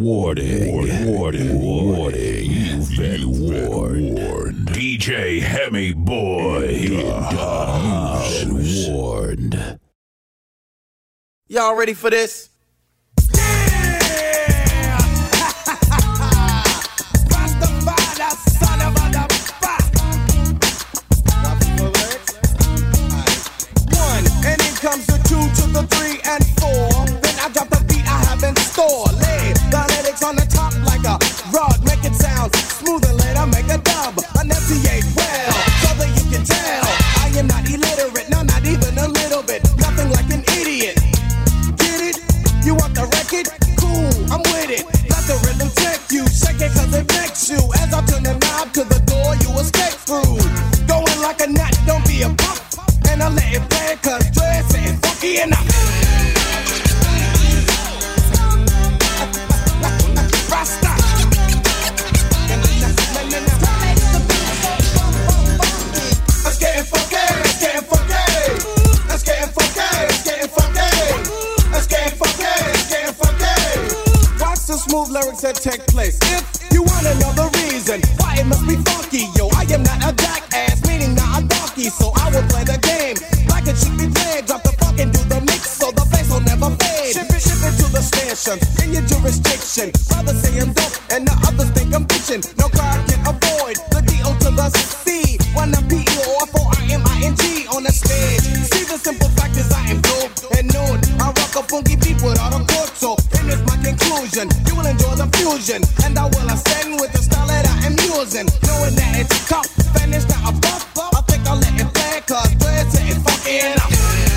Warning, warning, warning. Warning. You've been warned. DJ Hemi Boy. You've been warned. Y'all ready for this? One, and then comes the two to the three and four. Then I drop the beat I have in store. Lyrics on the top like a rug, make it sound smooth and later make a dub. Enunciate well, so that you can tell I am not illiterate, no, not even a little bit. Nothing like an idiot. Get it? You want the record? Cool, I'm with it. Let the rhythm take you, shake it cause it makes you. As I turn the knob to the door, you escape through. Going like a nut, don't be a punk. And I let it play cause dress ain't funky enough. Smooth lyrics that take place. If you want another reason why it must be funky, yo, I am not a jackass, meaning not a donkey, so I will play the game like it should be played. Drop the funk and do the mix so the bass will never fade. Ship it, ship it to the station in your jurisdiction. Brothers say I'm dope and the others think I'm bitching. No crowd can avoid the D.O. to the C. One of P.E.O. for I-M-I-N-G on the stage. See the simple fact is I am dope and known. I rock a funky beat without a and it's my conclusion. You will enjoy the fusion, and I will ascend with the style that I am using. Knowing that it's tough and it's not a buff, I think I'll let it play, cause it's it funky enough. Hip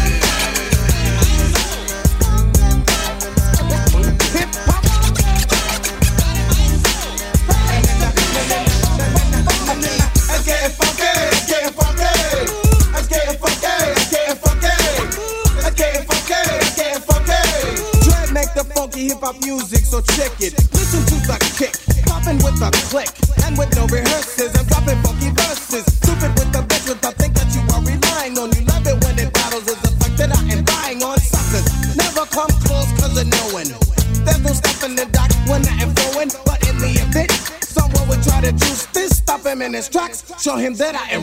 him that I am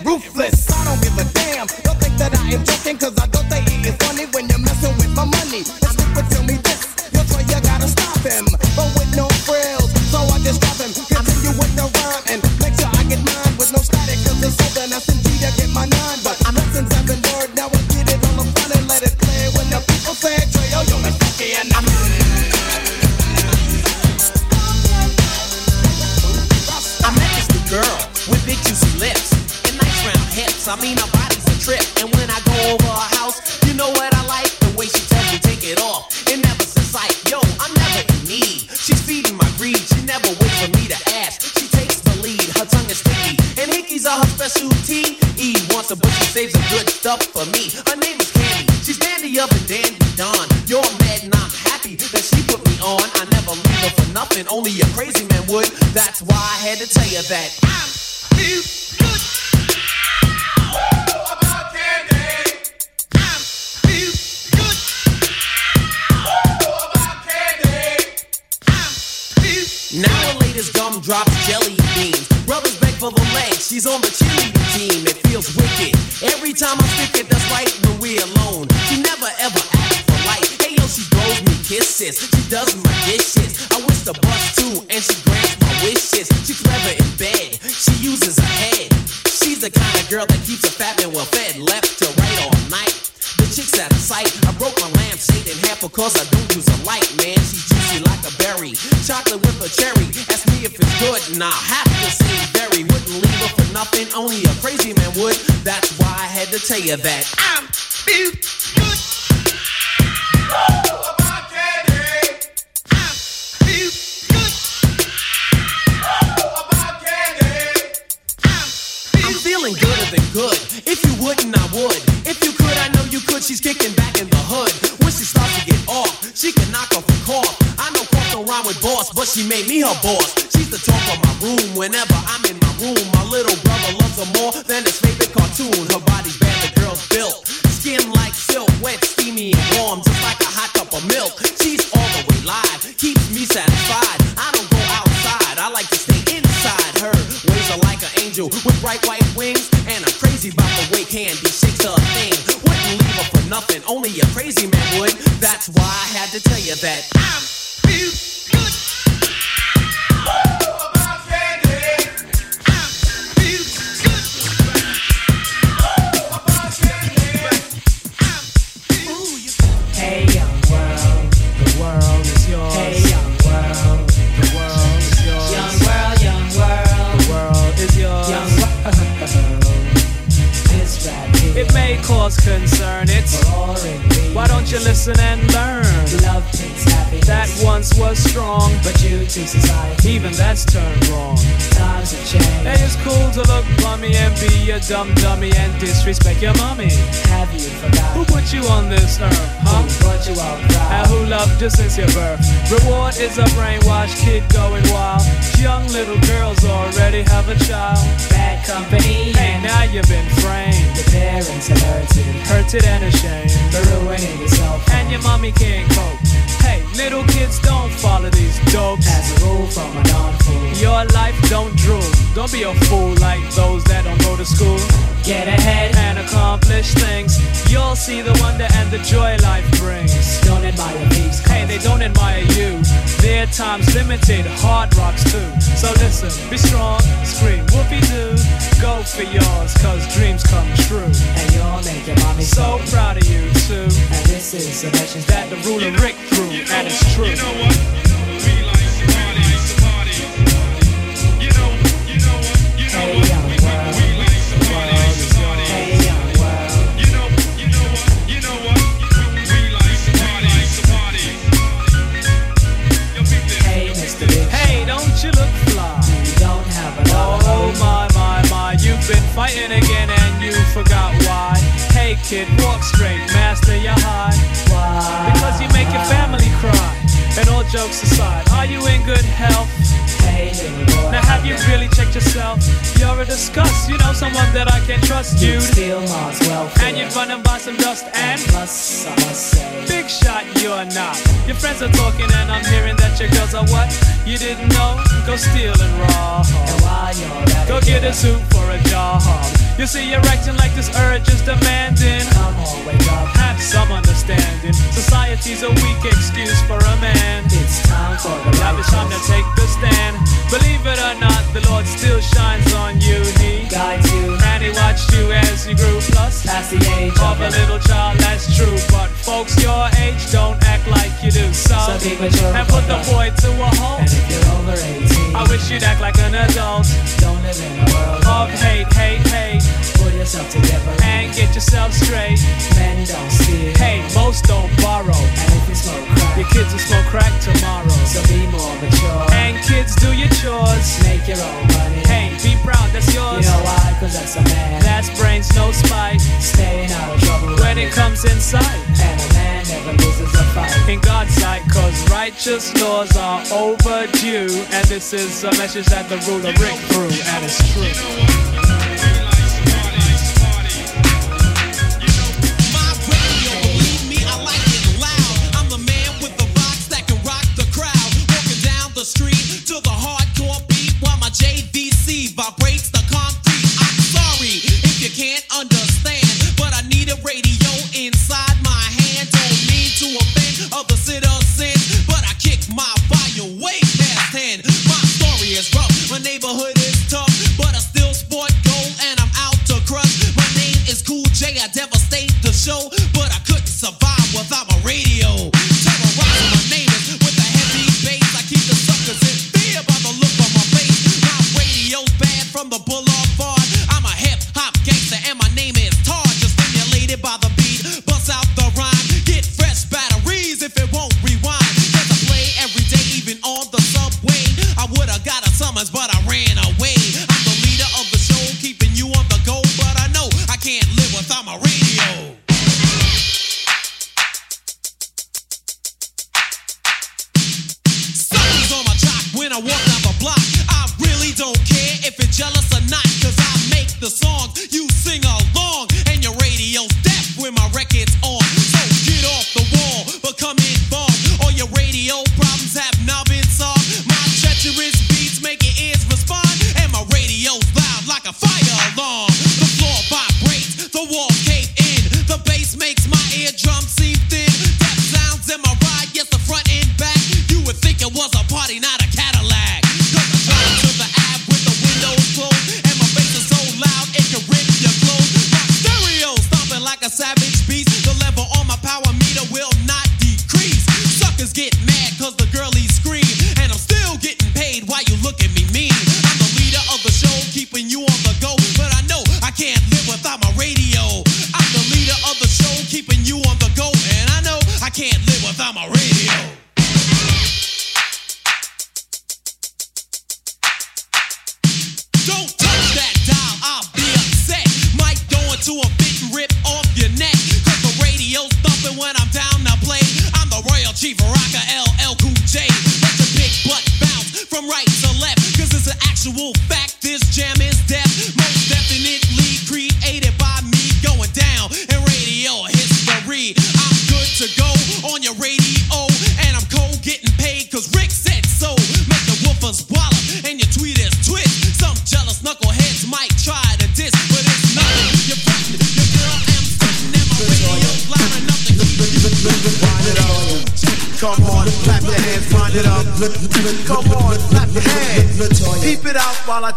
right when we're alone. She never ever asks for light. Hey yo, she blows me kisses. She does my dishes. I wish the bus too, and she grants my wishes. She's clever in bed. She uses her head. She's the kind of girl that keeps a fat man well fed, left to right all night. The chick's out of sight. I broke my lampshade in half because I don't use a light, man. She's juicy like a berry. Chocolate with a cherry. Ask me if it's good, and I'll have to say nothing. Only a crazy man would. That's why I had to tell you that I'm good. Feeling gooder than good. If you wouldn't, with boss, but she made me her boss. She's the talk of my room whenever I'm in my room. My little brother loves her more than his favorite cartoon. Her body's bad, the girl's built. Skin like silk, wet, steamy, and warm, just like a hot cup of milk. She's all the way live, keeps me satisfied. I don't go outside, I like to stay inside her. Ways are like an angel with bright white wings, and I'm crazy about the way candy shakes her thing. Wouldn't leave her for nothing, only a crazy man would. That's why I had to tell you that I'm. Cause concern. It's boring. Why don't you listen and learn? Love happiness. That once was strong, but you to society. Even that's turned wrong. Times have changed. Hey, it's cool to look bummy and be a dumb dummy and disrespect your mommy. Have you forgotten? Who put you on this earth, huh? Who brought you out proud? And who loved you since your birth? Reward is a brainwashed kid going wild. Young little girls already have a child. Bad company. Hey, now you've been framed. The parents have hurted. Hurted and ashamed. For ruining yourself. And your mommy can't cope. Hey, little kids don't follow these dopes. As a rule from a non-fool. Your life don't drool. Don't be a fool like those that don't go to school. Get ahead and accomplish things. You'll see the wonder and the joy life brings. Don't admire these. Hey, they don't admire you. Their time's limited, hard rocks too. So listen, be strong, scream, whoopee doo. Go for yours, cause dreams come true. And you'll make your mommy so proud of you too. And this is a message that the ruler Rick threw, and it's true. You know what? We like to party, like to party. You know, what? Hey, young We, like to party, like to party. Hey young. You know, what? You know what? We like to party, like to party. Yo, peep this. Hey Mr. Big Hey, don't you look fly? You don't have a lot Oh my, my, my, you've been fighting again and you forgot why. Hey kid, walk straight, master your heart. Why? Because you make your family cry. And all jokes aside, are you in good health? Hey boy. Now have you really checked yourself? You're a disgust, you know someone that I can trust You you. steal Mars welfare. And you're running by some dust and plus I must say. Big shot, you're not. Your friends are talking, and I'm hearing that your girls are what? You didn't know? Go steal and rob. And while you're at Go get a suit for a job. You see, you're acting like this urge is demanding. Come on, wake up. Have some understanding. Society's a weak excuse for a man. It's time for the Now it's time to take the stand. Believe it or not, the Lord still shines on you. He Guide you and He watched you as you grew. Plus, past the age of a little child, that's true. But folks your age don't act like you do. So, So be mature and put the boy to a And if you're over 18, I wish you'd act like an adult. don't live in a world Of hate, hate, hate, Pull yourself together and get yourself straight. Men don't steal. Hey, most don't borrow. And if you smoke crack, Your kids will smoke crack tomorrow. so be more mature. And kids, do your chores. Make your own money. Hey, be proud, that's yours. You know why? Cause that's a man. That's brains, no spite. Staying out of trouble. When it comes inside. And a man never loses a fight. In God's sight, cause righteous laws are overdue. And this is a message that the ruler Rick through, and it's true.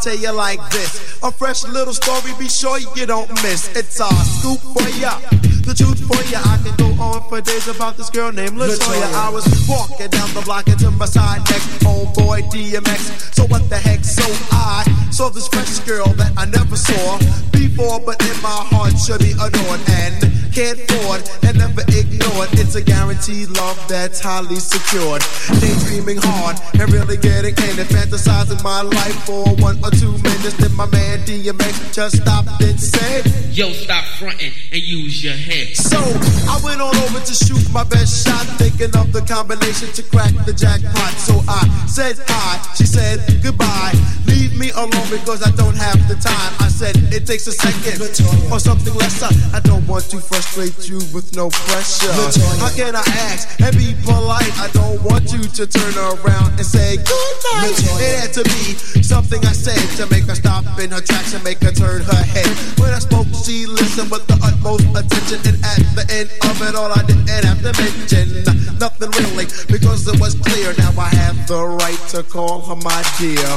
Tell you like this. A fresh little story, be sure you don't miss. It's a scoop for ya. The truth for ya. I can go on for days about this girl named Latoya. I was walking down the block into my side next homeboy DMX. So what the heck? So I saw this fresh girl that I never saw before, but in my heart should be adored and can't afford and never ignored. It's a guaranteed love that's highly secured. Daydreaming hard and really getting in and fantasizing my life for one or two minutes. Then my man DMX just stopped and said, Yo, stop fronting and use your head. so I went on over to shoot my best shot, thinking of the combination to crack the jackpot. So I said hi, she said goodbye. Leave me alone because I don't have the time. I said it takes a second or something lesser. I don't want to frustrate you with no pressure. How can I ask and be polite? I don't want you to turn around and say good night. It had to be something I said to make her stop in her tracks and make her turn her head. When I spoke, she listened with the utmost attention. And at the end of it all, I didn't have to mention nothing really because it was clear. Now I have the right to call her my dear.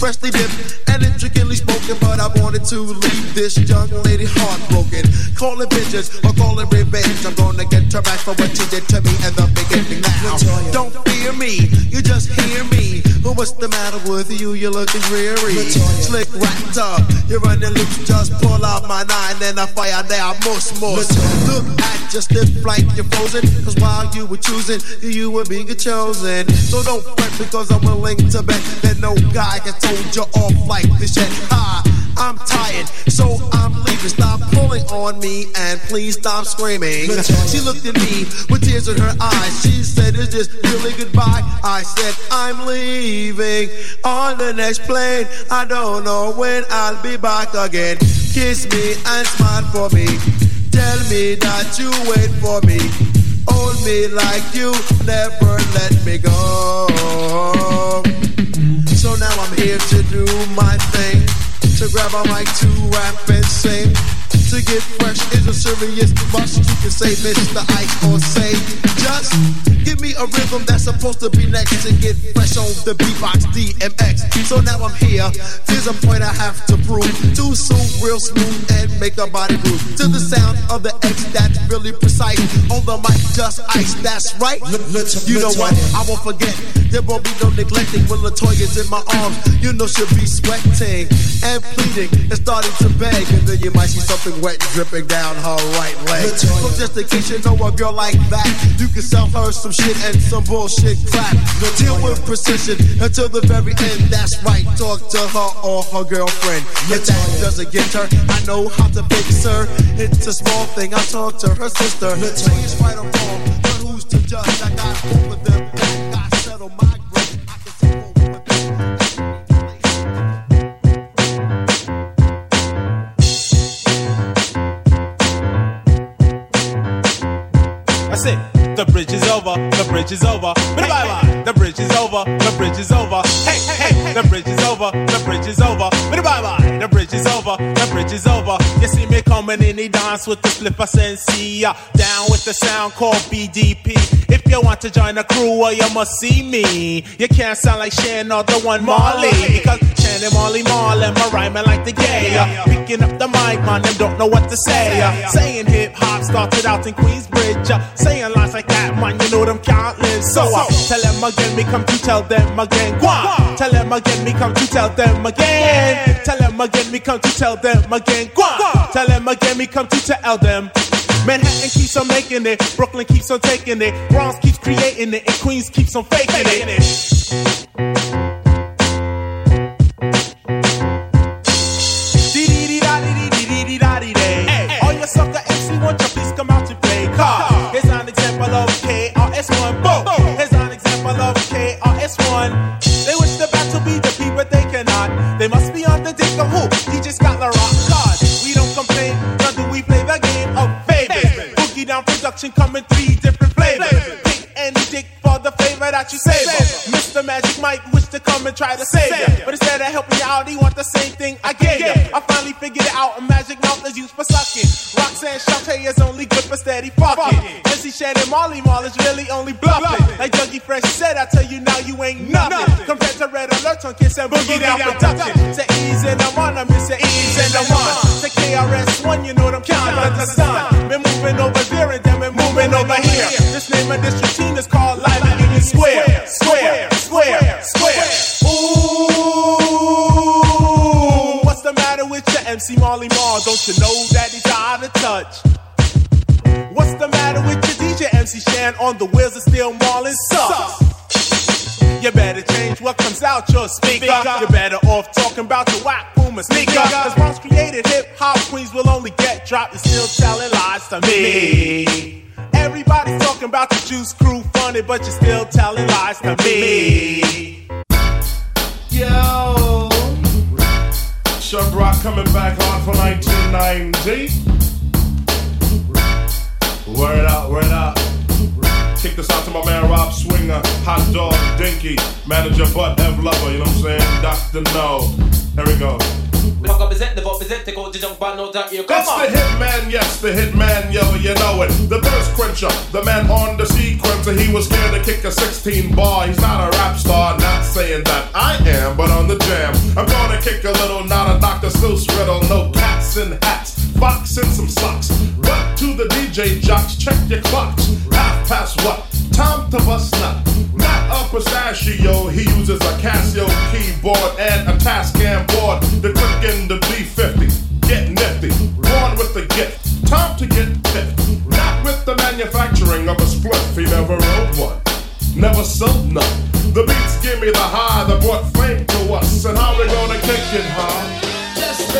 Freshly dipped and intricately spoken, but I wanted to leave this young lady heartbroken. Call it bitches or call it revenge. I'm gonna get her back for what she did to me in the beginning. Now, don't fear me, you just hear me. But what's the matter with you? You're looking dreary. Slick wrapped up, you're running loose. Just pull out my nine and I fire down most most. Look at your stiff like you're frozen. Cause while you were choosing, you were being chosen. So don't fret because I'm willing to bet that no guy can hold you off like this yet. Ah, I'm tired, so I'm leaving. Stop pulling on me and please stop screaming. She looked at me with tears in her eyes. She said, Is this really goodbye? I said, I'm leaving on the next plane. I don't know when I'll be back again. Kiss me and smile for me. Tell me that you wait for me. Me like you never let me go. So now I'm here to do my thing. To grab a mic to rap and sing. To get fresh is a serious must. You can say Mr. Ike or say just give me a rhythm that's supposed to be next to get fresh on the beatbox DMX. So now I'm here. There's a point I have to prove. Too soon, real smooth and make a body move to the sound of the X that's really precise. On the mic, just ice. That's right. You know what? I won't forget. There won't be no neglecting when Latoya's in my arms. You know she'll be sweating and pleading and starting to beg, and then you might see something wet dripping down her right leg. So just in case you know a girl like that, you can sell her some shit and some bullshit crap. Deal with precision until the very end. That's right. Talk to her or her girlfriend. If that doesn't get her, I know how to fix her. It's a small thing. I talk to her sister. Say it's right or wrong, but who's to judge? I got over them. I settle my That's. The bridge is over. The bridge is over. Bye bye. The bridge is over. The bridge is over. Hey, hey. The bridge is over. The bridge is over. Bye bye. The bridge is over. The bridge is over. You see me coming and he dance with the flipper sensei. Uh, down with the sound called BDP. If you want to join the crew, well, you must see me. You can't sound like Shan or the one Marley. Because Shan and Marley Marley, my rhyming like the gay. Uh, picking up the mic, man, them don't know what to say. Uh, saying hip hop started out in Queensbridge. Uh, saying lines like that, man, you know them can't live. So I tell them again, me come to tell them again. Go. Tell them again, me come to tell them again. Tell them again, me come to tell them again. Go. Tell them again, me come to tell them. Manhattan keeps on making it, Brooklyn keeps on taking it, Bronx keeps creating it, and Queens keeps on faking it. Down production It's the hitman, yes, the hitman, yo, you know it. The thirst quencher, the man on the sequencer. He was scared to kick a 16 bar. He's not a rap star, not saying that I am, but on the jam. I'm gonna kick a little, not a Dr. Seuss riddle. No cats in hats, fox in some socks. But to the DJ jocks, check your clocks. Half past what? Time to bust nut. Not a pistachio, he uses a Casio keyboard and a Tascam board. The quick in the B50. Get. Time to get fit. Not with the manufacturing of a spliff. He never wrote one, never sold none. The beats give me the high that brought fame to us. And how we gonna kick it, huh? Just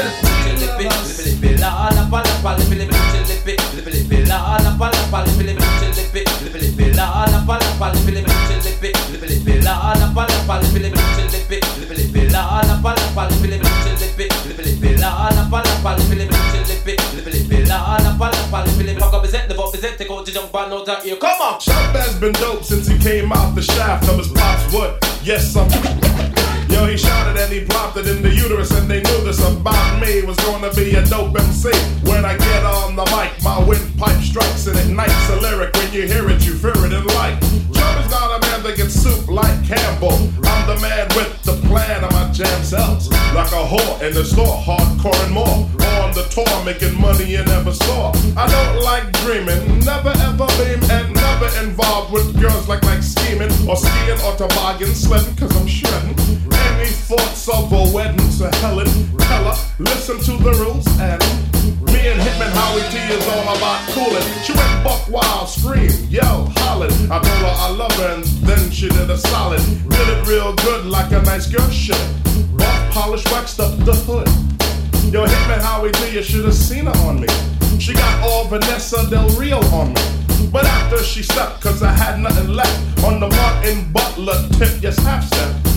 Come on! Shop has been dope since he came out the shaft of his pops wood. Yes, I'm. Yo, he shouted and he plopped it in the uterus, and they knew this about me was to be a dope MC. When I get on the mic, my windpipe strikes and ignites a lyric. When you hear it, you fear it and like. Is not a man that gets soup like Campbell. I'm the man with the plan of my jam cells. Like a whore in the store, hardcore and more. On the tour, making money you never saw. I don't like dreaming, never ever beam, and never involved with girls like like scheming or skiing or toboggan sledding, cause I'm shredding. Thoughts of a wedding to Helen Keller? Listen to the rules and me and Hitman Howie T is all about cooling. She went buck wild, scream, yell, hollered. I told her I love her and then she did a solid. Did it real good like a nice girl should. Buff, polished, waxed up the hood. Yo, Hitman Howie T, you should have seen her on me. She got all Vanessa Del Rio on me. But after she stepped, cause I had nothing left on the Martin Butler tip, yes, half step.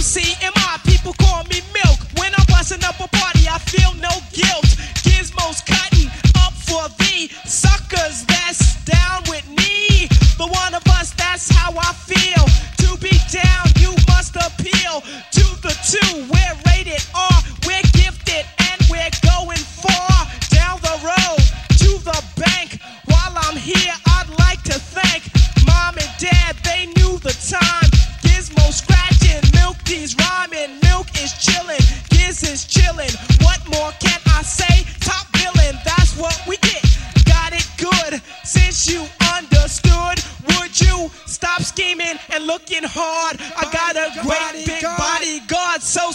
MC and MCMI, people call me milk. When I'm busting up a party, I feel no guilt. Gizmos cutting up for the suckers that's down with me. The one of us, that's how I feel. To be down, you must appeal to the two. looking hard. I got a great big bodyguard, so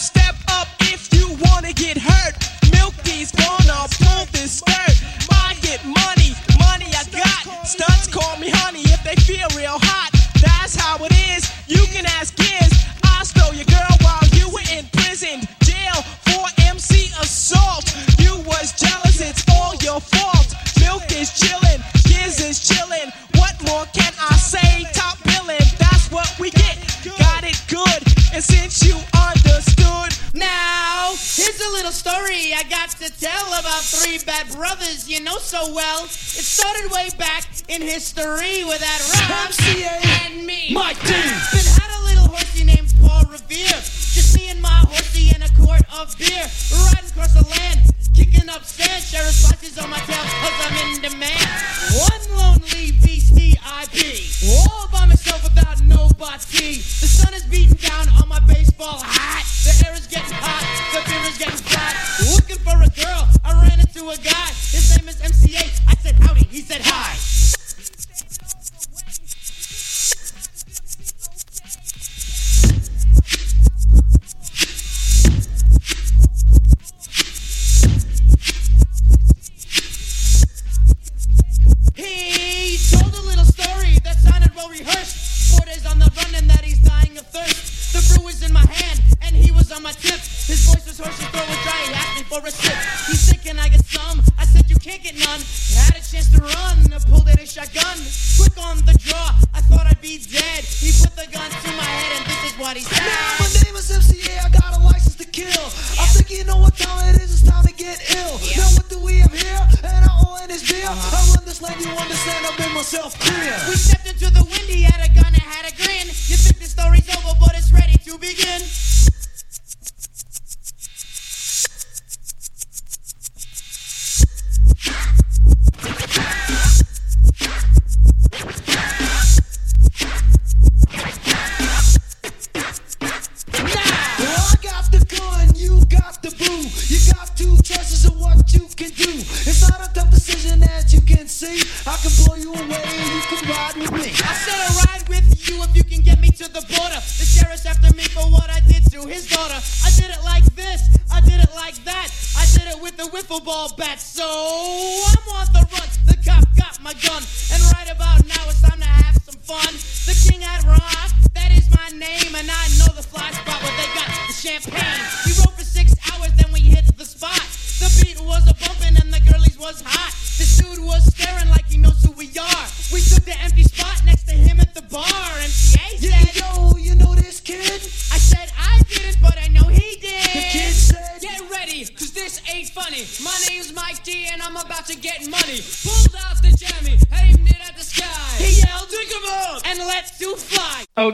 story I got to tell about three bad brothers you know so well. It started way back in history with that Rob and me. Mike D. Been had a little horsey named Paul Revere. Just me and my horsey in a quart of beer. Riding across the land, kicking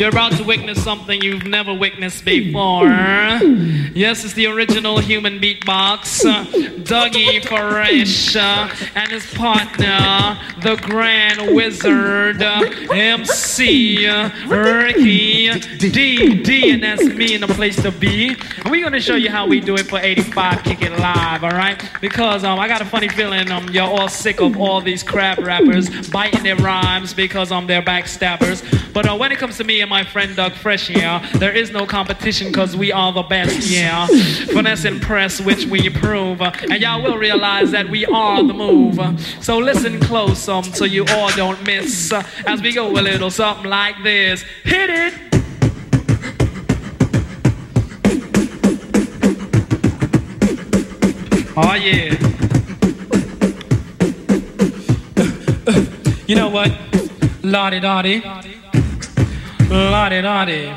You're about to witness something you've never witnessed before. Yes, it's the original human beatbox, Dougie Fresh, and his partner, the Grand Wizard, MC Ricky D D, and that's me in the place to be. And we're gonna show you how we do it for 85 Kick It Live, all right? Because um, I got a funny feeling um, you're all sick of all these crap rappers biting their rhymes because um, they're backstabbers. But uh, when it comes to me my friend Doug Fresh yeah. there is no competition because we are the best, yeah. Finesse and press, which we prove. And y'all will realize that we are the move. So listen close um, so you all don't miss as we go a little something like this. Hit it! Oh yeah. You know what? Lottie Dottie. Lottie Dottie.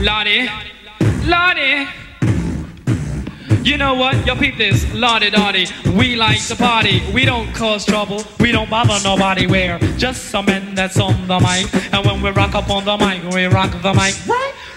Lottie. Lottie. You know what? Yo, peep this. Lottie Dottie. We like to party. We don't cause trouble. We don't bother nobody. We're just some men that's on the mic. And when we rock up on the mic, we rock the mic.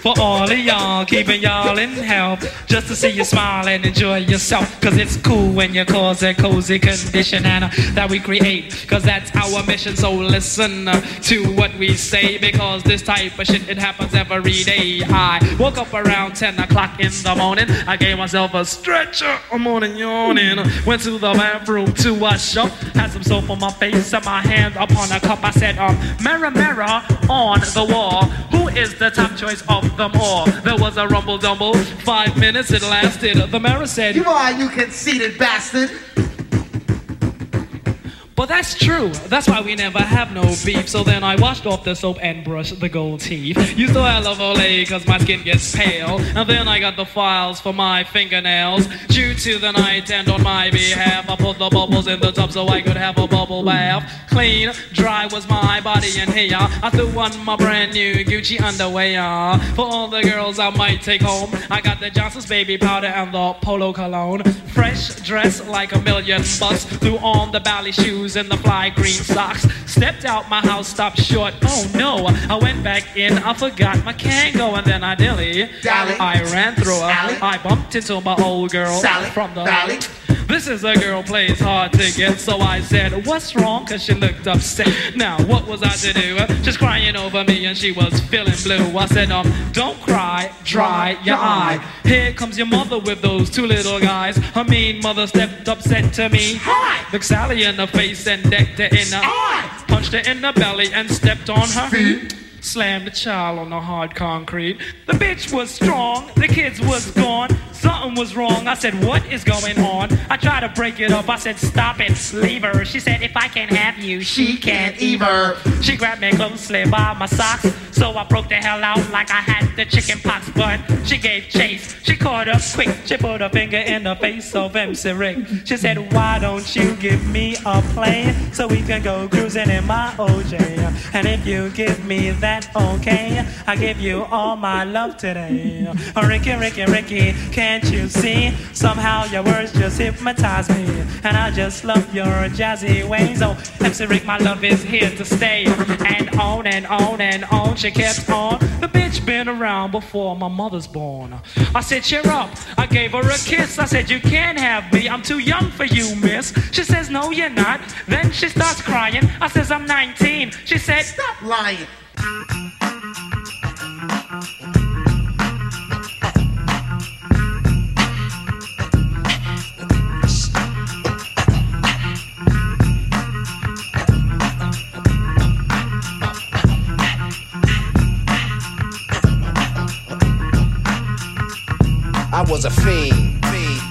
For all of y'all, keeping y'all in health. Just to see you smile and enjoy yourself. Cause it's cool when you cause a cozy condition uh, that we create. Cause that's our mission. So listen uh, to what we say. Because this type of shit, it happens every day. I woke up around 10 o'clock in the morning. I gave myself a stretcher. I'm on and yawning. Went to the bathroom to wash up. Had some soap on my face and my hand upon a cup. I said, um, mirror, mirror on the wall. Who is the top choice of them all? There was a rumble dumble. Five minutes it lasted. The mirror said, You are, you conceited bastard. But that's true. That's why we never have no beef. So then I washed off the soap and brushed the gold teeth. Used to have love Olay cause my skin gets pale. And then I got the files for my fingernails. Due to the night and on my behalf, I put the bubbles in the tub so I could have a bubble bath. Clean, dry was my body and here. I threw on my brand new Gucci underwear. For all the girls I might take home, I got the Johnson's baby powder and the polo cologne. Fresh dress like a million bucks. Threw on the ballet shoes and the fly green socks. Stepped out my house, stopped short. Oh no, I went back in, I forgot my Kango, and then I dilly. Dally. I ran through her. Sally. I bumped into my old girl Sally. from the Sally. This is a girl plays hard to get, so I said, What's wrong? Cause she looked upset. Now, what was I to do? She's crying over me and she was feeling blue. I said, Um, don't cry, dry your eye. Here comes your mother with those two little guys. Her mean mother stepped up, said to me, Hi! Looked Sally in the face and decked her in the eye. Punched her in the belly and stepped on her feet. Slammed the child on the hard concrete. The bitch was strong, the kids was gone. Something was wrong. I said, What is going on? I tried to break it up. I said, Stop it, leave her. She said, If I can't have you, she can't either. She grabbed me closely by my socks. So I broke the hell out like I had the chicken pox. But she gave chase. She caught up quick. She put her finger in the face of MC Rick. She said, Why don't you give me a plane so we can go cruising in my OJ? And if you give me that, okay, I give you all my love today. Oh, Ricky, Ricky, Ricky, can't you see? Somehow your words just hypnotize me. And I just love your jazzy ways. Oh, MC Rick, my love is here to stay. And on and on and on, she kept on. The bitch been around before my mother's born. I said, cheer up. I gave her a kiss. I said, you can't have me. I'm too young for you, miss. She says, no, you're not. Then she starts crying. I says, I'm 19. She said, Stop lying. I was a fiend.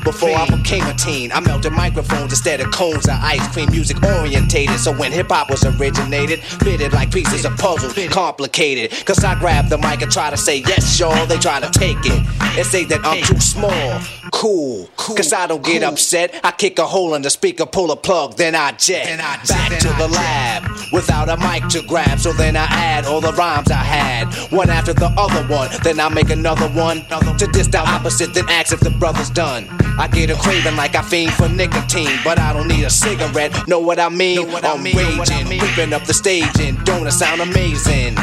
Before I became a teen, I melted microphones instead of cones of ice cream. Music orientated, so when hip hop was originated, fitted like pieces of puzzle, complicated. Cause I grab the mic and try to say yes, y'all. They try to take it and say that I'm too small. Cool, cause I don't get upset. I kick a hole in the speaker, pull a plug, then I jet. Back to the lab without a mic to grab. So then I add all the rhymes I had, one after the other one. Then I make another one to diss the opposite, then ask if the brother's done. I get a craving like I fiend for nicotine, but I don't need a cigarette. Know what I mean? what I'm raging, whipping up the stage, and don't it sound amazing?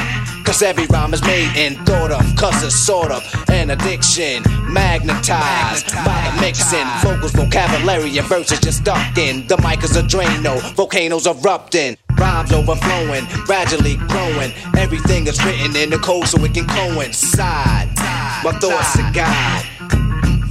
Cause every rhyme is made and thought of, cause it's sort of an addiction. Magnetized by the mixing, vocals, vocabulary, and verses just stuck in. The mic is a Drano, volcanoes erupting. Rhymes overflowing, gradually growing. Everything is written in the code so it can coincide. My thoughts are God.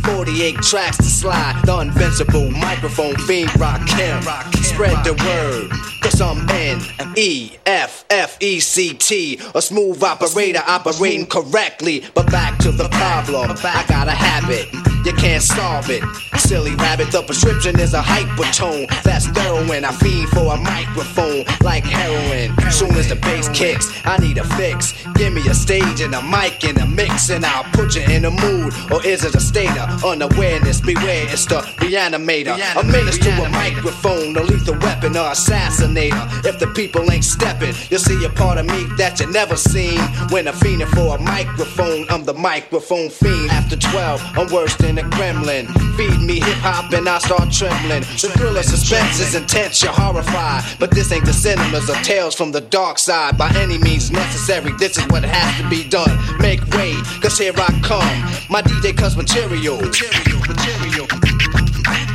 48 tracks to slide. The invincible microphone fiend rock him. Spread the word. Cause I'm N E F F E C T. A smooth operator operating correctly. But back to the problem. I got a habit. You can't solve it. Silly rabbit, the prescription is a hypertone. That's heroin. I feed for a microphone like heroin. Soon as the bass kicks, I need a fix. Give me a stage and a mic and a mix, and I'll put you in a mood. Or is it a state of unawareness? Beware, it's the reanimator. A menace to a microphone, a lethal weapon or assassinator. If the people ain't stepping, you'll see a part of me that you never seen. When I'm fiending for a microphone, I'm the microphone fiend. After 12, I'm worse than a Kremlin. Feed me hip hop and I start trembling. The thrill of suspense is intense, you're horrified. But this ain't the cinemas or tales from the dark side. By any means necessary, this is what has to be done. Make way, cause here I come. My DJ cuts material. Material, material.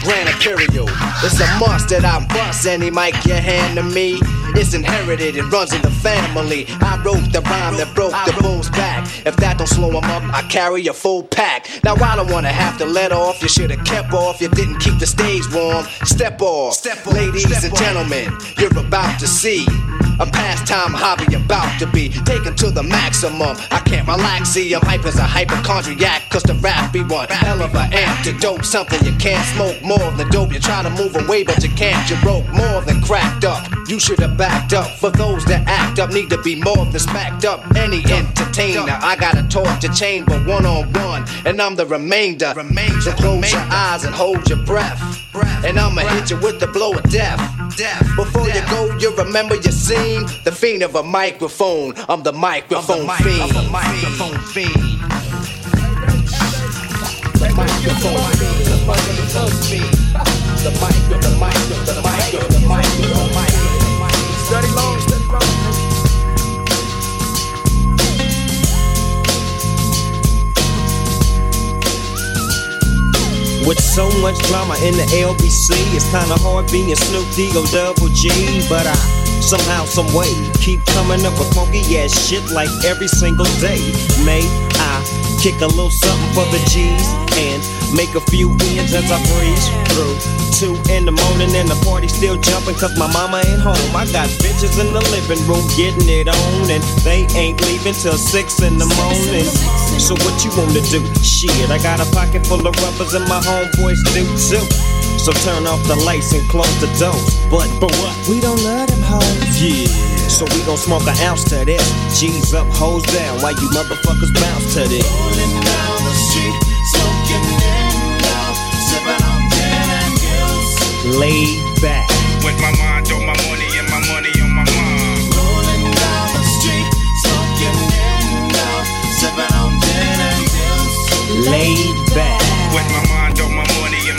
Grand. It's a must that I bust any mic you hand to me. It's inherited, it runs in the family. I wrote the rhyme that broke the bull's back. If that don't slow him up, I carry a full pack. Now I don't wanna have to let off. You should have kept off. You didn't keep the stage warm. Step off, Step off. ladies Step and gentlemen. You're about to see a pastime hobby about to be taken to the maximum. I can't relax, see, I'm hype as a hypochondriac, cause the rap be one hell of an antidote. Something you can't smoke more than dope. You try to move away, but you can't. You broke more than cracked up. You should have backed up. For those that act up, need to be more than smacked up. Any entertainer, I got a chain, but one on one, and I'm the remainder. So close your eyes and hold your breath. And I'ma hit you with the blow of death. death. Before you go, you remember your scene. The fiend of a microphone. I'm the microphone fiend. I'm the microphone fiend. The microphone fiend. The microphone fiend. The micro, the micro, the micro, the micro, the micro. Steady long, steady long. With so much drama in the LBC, it's kinda hard being Snoop D O double G. But I somehow, some way keep coming up with funky ass shit like every single day. May I kick a little something for the G's and make a few ends as I breeze through. Two in the morning and the party still jumping cause my mama ain't home. I got bitches in the living room getting it on and they ain't leaving till six in the morning. So what you wanna do? Shit, I got a pocket full of rubbers and my homeboys do too. So turn off the lights and close the doors. But but what? We don't love them hoes. Yeah. So we gon' smoke an ounce to this. G's up, hoes down. Why you motherfuckers bounce to this. Rolling down the street, smoking in love, sipping on gin and juice. Laid back. With my mind on my money and my money on my mind. Rolling down the street, smoking in love, sipping on gin and juice. Laid back. With my mind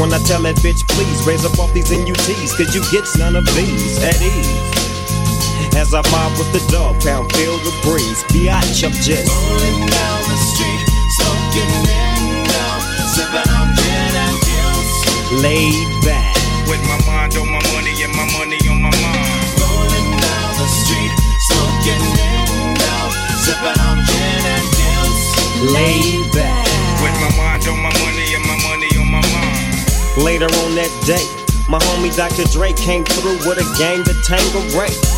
when I tell that bitch, please raise up off these NUTs, cause you get none of these at ease. As I mob with the dog pound, feel the breeze. Biatch, I'm just Rolling down the street, smoking in love, sipping on gin and juice. laid back. With my mind on my money and my money on my mind. Rolling down the street, smoking in love, sipping on gin and juice. laid back. With my mind on my money and my money on my mind. Later on that day, my homie Dr. Dre came through with a gang to Tango Ray.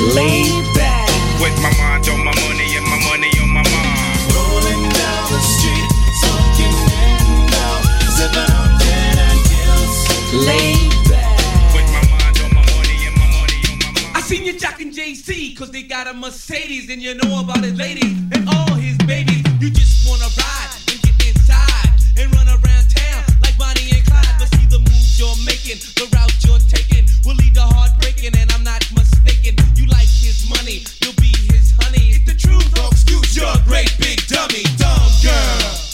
Laid back. With my mind on my money and my money on my mind. Rolling down the street, smoking in love, sipping on gin and juice. Laid back. With my mind on my money and my money on my mind. I seen you jocking JC, cause they got a Mercedes, and you know about his ladies and all his babies. You just wanna ride and get inside and run around town like Bonnie and Clyde. But see the moves you're making, the route You're a great big dummy, dumb girl.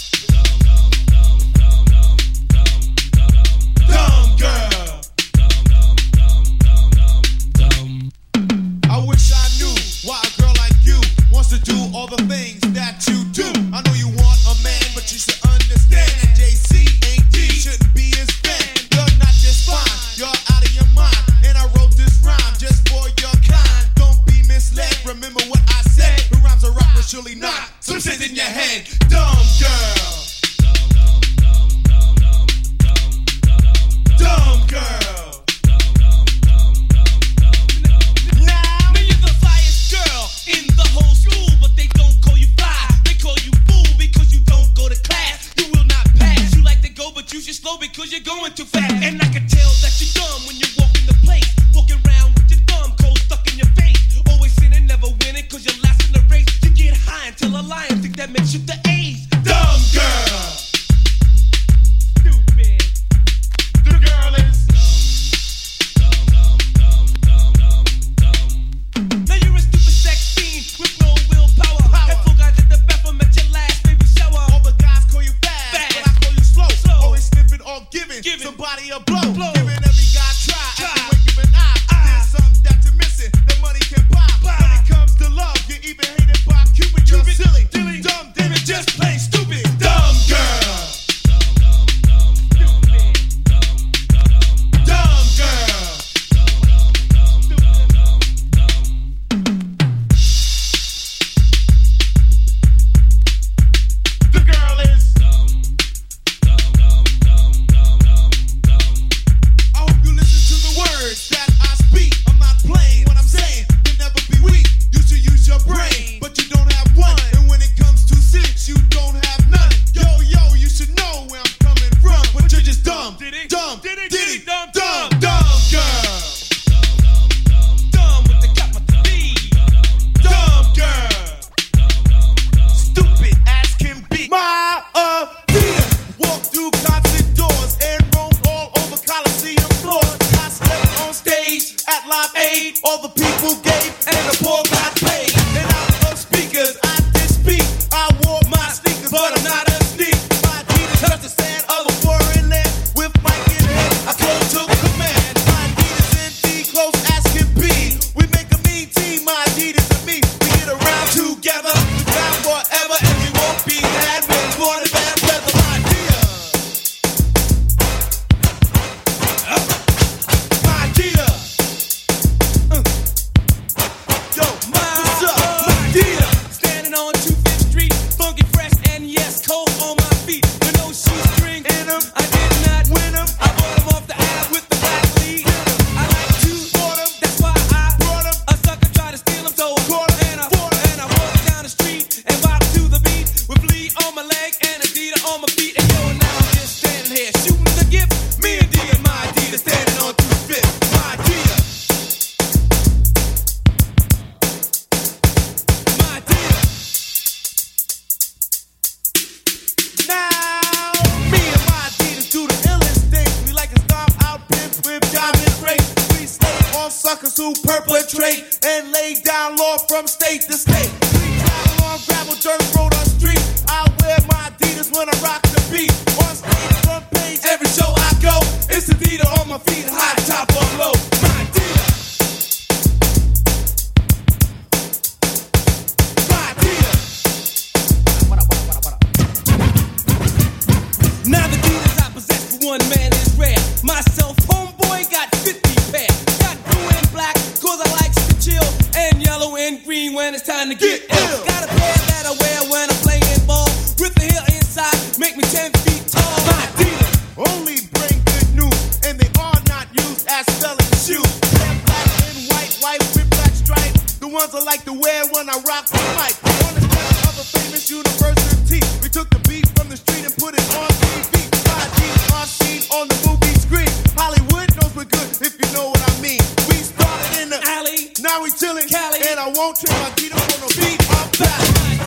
I like to wear when I rock the mic. On the ground of a famous university, we took the beat from the street and put it on TV. 5G, my scene on the movie screen. Hollywood knows we're good if you know what I mean. We started in the alley, now we chillin' Cali, and I won't turn my beat up on the beat. I'm back.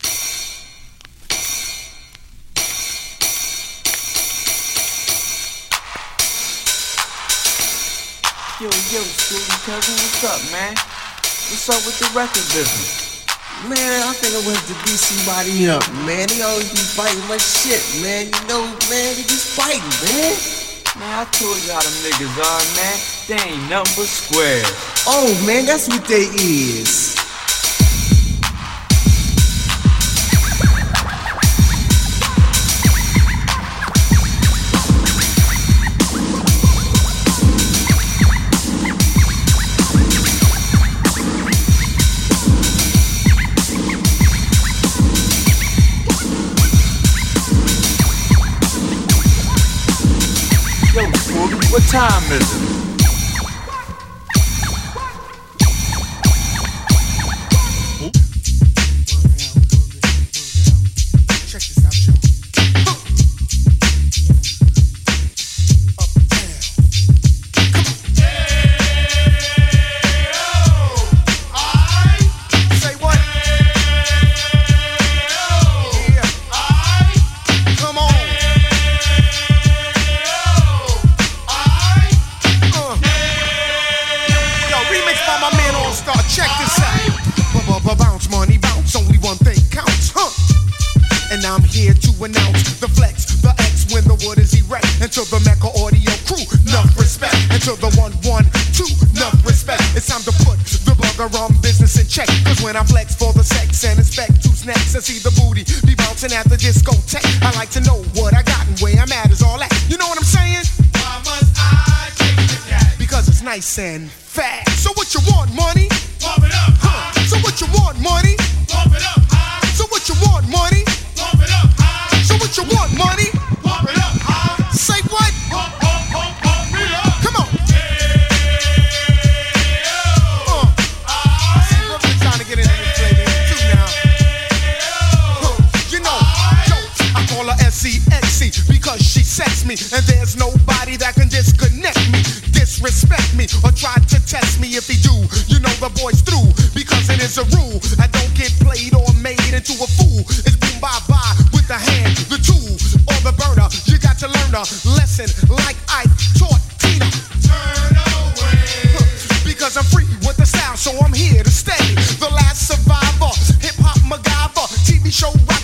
Yo, yo, Scooby Cousin, what's up, man? What's up with the record business? Man, I think I went to beat somebody up, man. They always be fighting my shit, man. You know, man, they just fighting, man. Man, I told y'all them niggas are, man. They ain't nothing but squares. Oh, man, that's what they is. What time is it? It's time to put the bugger on business in check. Cause when I flex for the sex and inspect two snacks and see the booty be bouncing at the discotheque, I like to know what I got and where I'm at is all that. You know what I'm saying? Why must I take the cat? Because it's nice and fat. So what you want, money? Pump it up. Huh. So what you want, money? Pump it up. High. So what you want, money? Pump it up. High. So what you want, money? Me, and there's nobody that can disconnect me, disrespect me, or try to test me. If he do, you know the boy's through because it is a rule. I don't get played or made into a fool. It's boom bye bye with the hand, the tool, or the burner. You got to learn a lesson like I taught Tina. Turn away. Because I'm free with the style, so I'm here to stay. The last survivor, hip hop MacGyver, TV show I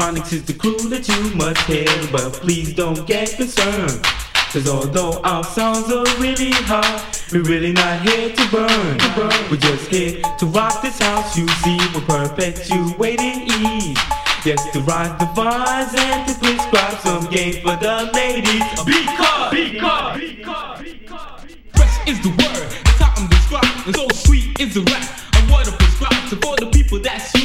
Mantronix is the clue that you must hail, but please don't get concerned. Cause although our songs are really hot, we're really not here to burn. We're just here to rock this house, you see, we're perpetuating ease. Yes, to rise the vines and to prescribe some game for the ladies. Because, because, Fresh is the word, that's how I'm described. And so sweet is the rap. I'm what I prescribe. So for the people that's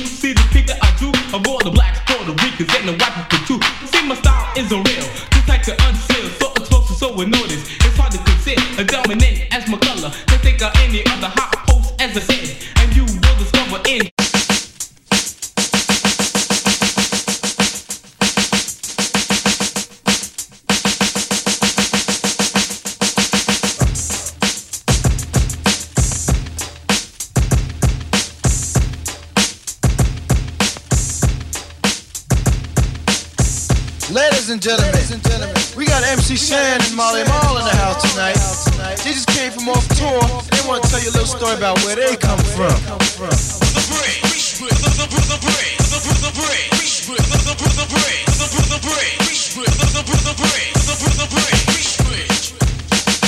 story about where they come from.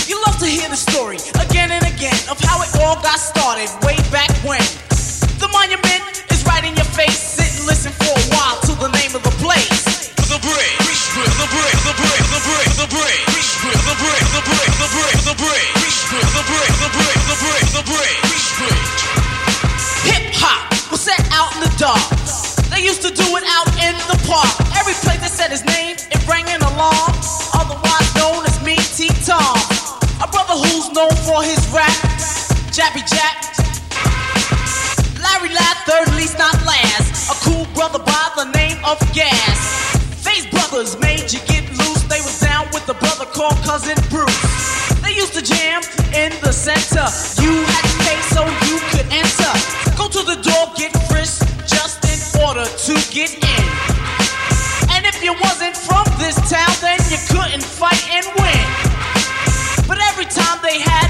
You love to hear the story again and again of how it all got started way back when. The monument is right in your face. Sit and listen for a while to the name of the place. The Bridge, the Bridge, the Bridge, the Bridge, the Bridge, the Bridge, the Bridge, the Bridge, the Bridge, the Bridge, it out in the park. Every place that said his name, it rang an alarm. Otherwise known as me, T Tom. A brother who's known for his rap, Jappy Jack. Larry Ladd, third least not last. A cool brother by the name of Gas. Face brothers made you get loose. They was down with the brother called Cousin Bruce. They used to jam in the center. You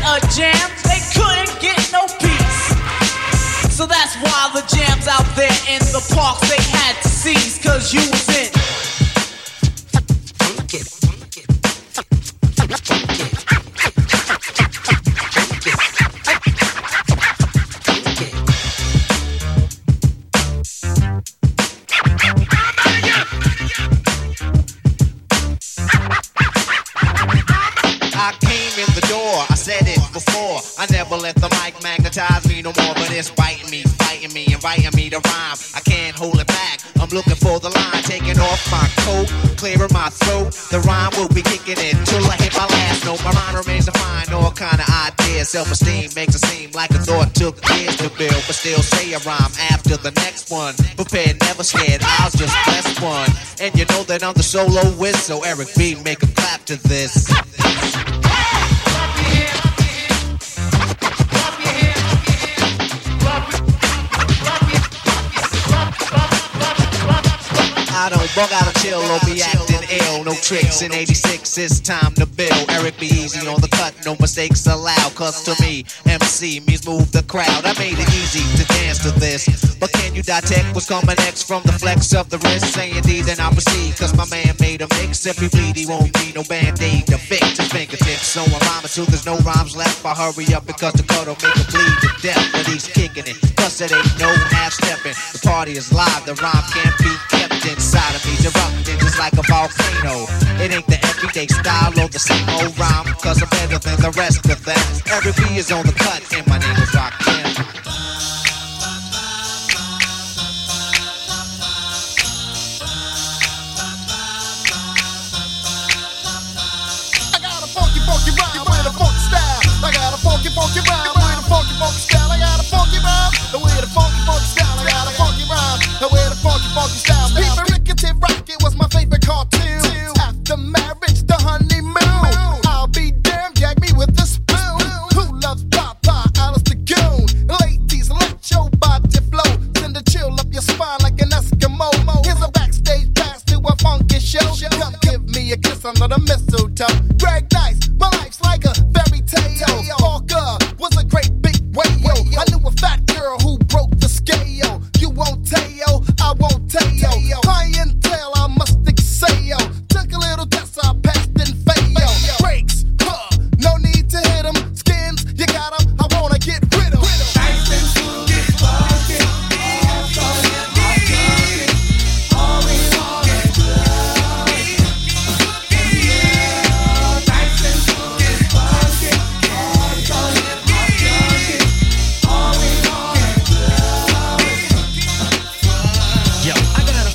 a jam, they couldn't get no peace. So that's why the jams out there in the parks they had to seize, cause you was in. Never let the mic magnetize me no more, but it's biting me, fighting me, inviting me to rhyme. I can't hold it back. I'm looking for the line, taking off my coat, clearing my throat. The rhyme will be kicking in till I hit my last note. My mind remains to find all kind of ideas. Self-esteem makes it seem like a thought took years to build, but still say a rhyme after the next one. Prepared, never scared. I'll just press one, and you know that I'm the solo whiz. So Eric B, make a clap to this. Bug out a chill or be acting ill. No tricks in 86, it's time to build. Eric B easy on the cut, no mistakes allowed. Cause to me, MC means move the crowd. I made it easy to dance to this. But can you detect what's coming next from the flex of the wrist? Saying D, then I proceed. Cause my man made a mix. If he bleed, he won't need no band aid to fix his fingertips. So I'm rhyming till there's no rhymes left. I hurry up because the cut'll make it bleed to death. But he's kicking it. Cause it ain't no half stepping. The party is live, the rhyme can't be kept inside of me. Erupting just like a volcano. It ain't the everyday style or the same old rhyme. Cause I'm better than the rest of them. Eric B is on the cut, and my name is Rakim. I got a funky, funky rhyme with a funky style. I got a funky, funky rhyme with a funky, funky style. I got a funky rhyme with a funky, funky style. I got a funky rhyme with a funky, funky style. People Rickety Rocket was my favorite cartoon. After marriage, the honeymoon. I'll be damned, gag me with a spoon. Who loves Papa? Alice the Goon. Ladies, let your body flow. Send a chill up your spine like an Eskimo. Here's a backstage pass to a funky show. Come give me a kiss under the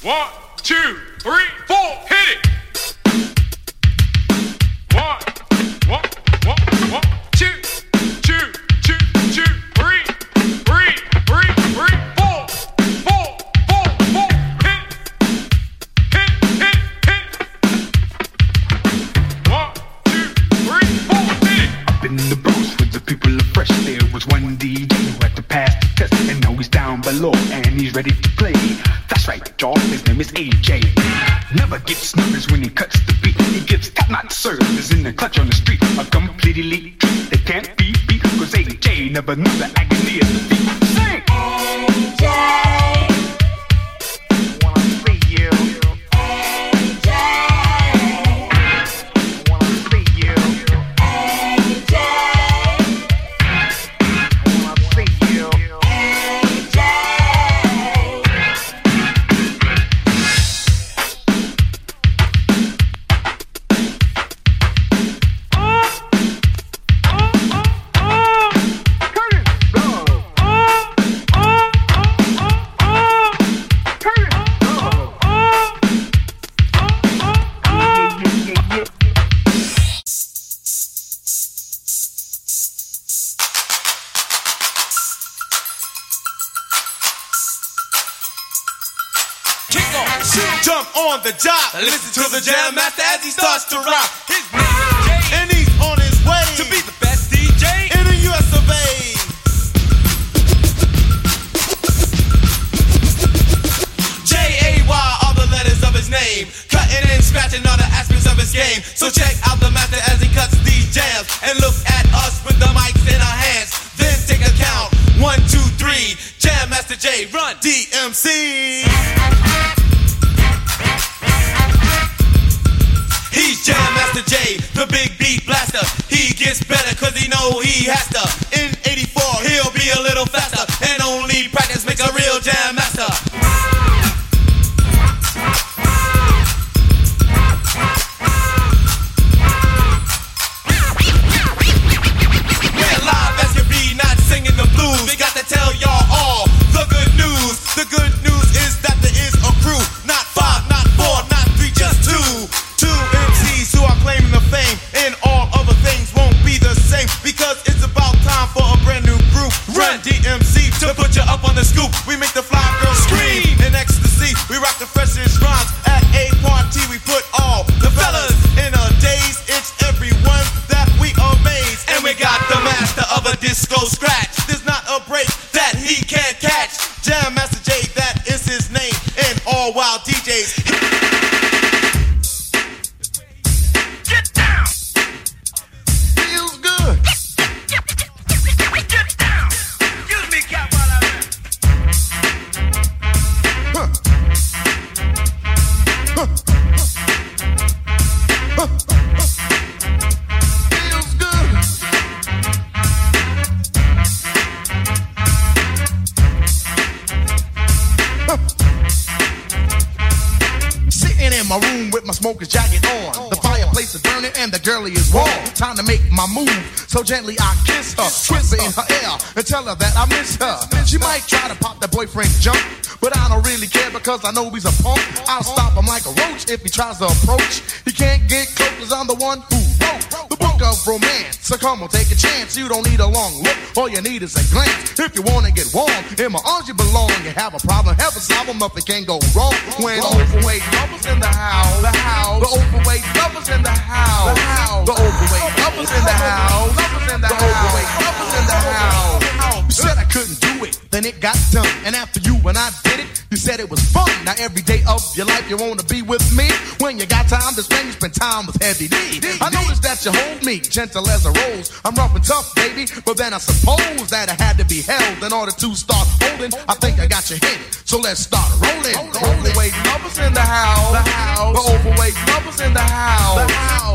One, two, three, four, hit it! Is AJ. Never gets nervous when he cuts the beat. He gives top-notch service in the clutch on the street. A complete elite treat can't be beat. Cause AJ never knew the agony Listen to the jam master as he starts to rock. His name Jay, and he's on his way to be the best DJ in the US of A. J A Y are the letters of his name, cutting and scratching all the aspects of his game. So check out the master as he cuts these jams, and look at us with the mics in our hands. Then take a count, one, two, three. Jam Master Jay, run DMC. Know he has to. In 84, he'll be a little faster. scoop. We make my move. So gently I kiss her, whisper in her ear, and tell her that I miss her. She might try to pop that boyfriend jump, but I don't really care because I know he's a punk. I'll stop him like a roach if he tries to approach. So come on, take a chance. You don't need a long look, all you need is a glance. If you wanna get warm, in my arms you belong. You have a problem, have a problem, nothing can go wrong. When overweight lovers in the house, the house, the overweight lovers in the house, the house, the overweight lovers in the house, lovers in the overweight lovers in the house. You said I couldn't do it, then it got done. And after you and I did it, you said it was fun. Now every day of your life you wanna be with me. When you got time to spend, you spend time with Heavy D. I noticed that you hold me gentle as a rose. I'm rough and tough, baby, but then I suppose that I had to be held in order to start holding. I think I got your hint, so let's start rolling. The overweight lovers in the house, the. The overweight lovers in the house, the.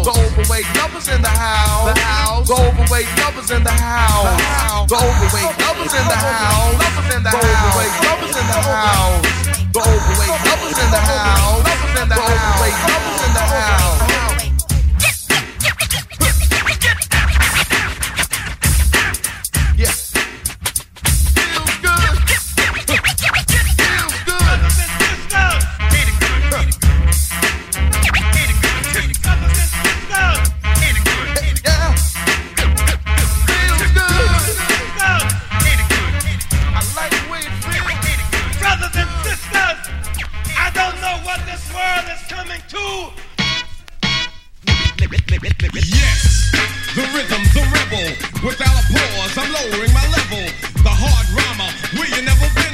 The overweight lovers in the house, the house. The overweight lovers in the house, the. The overweight lovers in the house, the. The overweight lovers in the house. The overweight in the house, lovers in the house. The overweight lovers in the house. Yes, the rhythm, the rebel. Without a pause, I'm lowering my level. The hard rhymer, will you never been,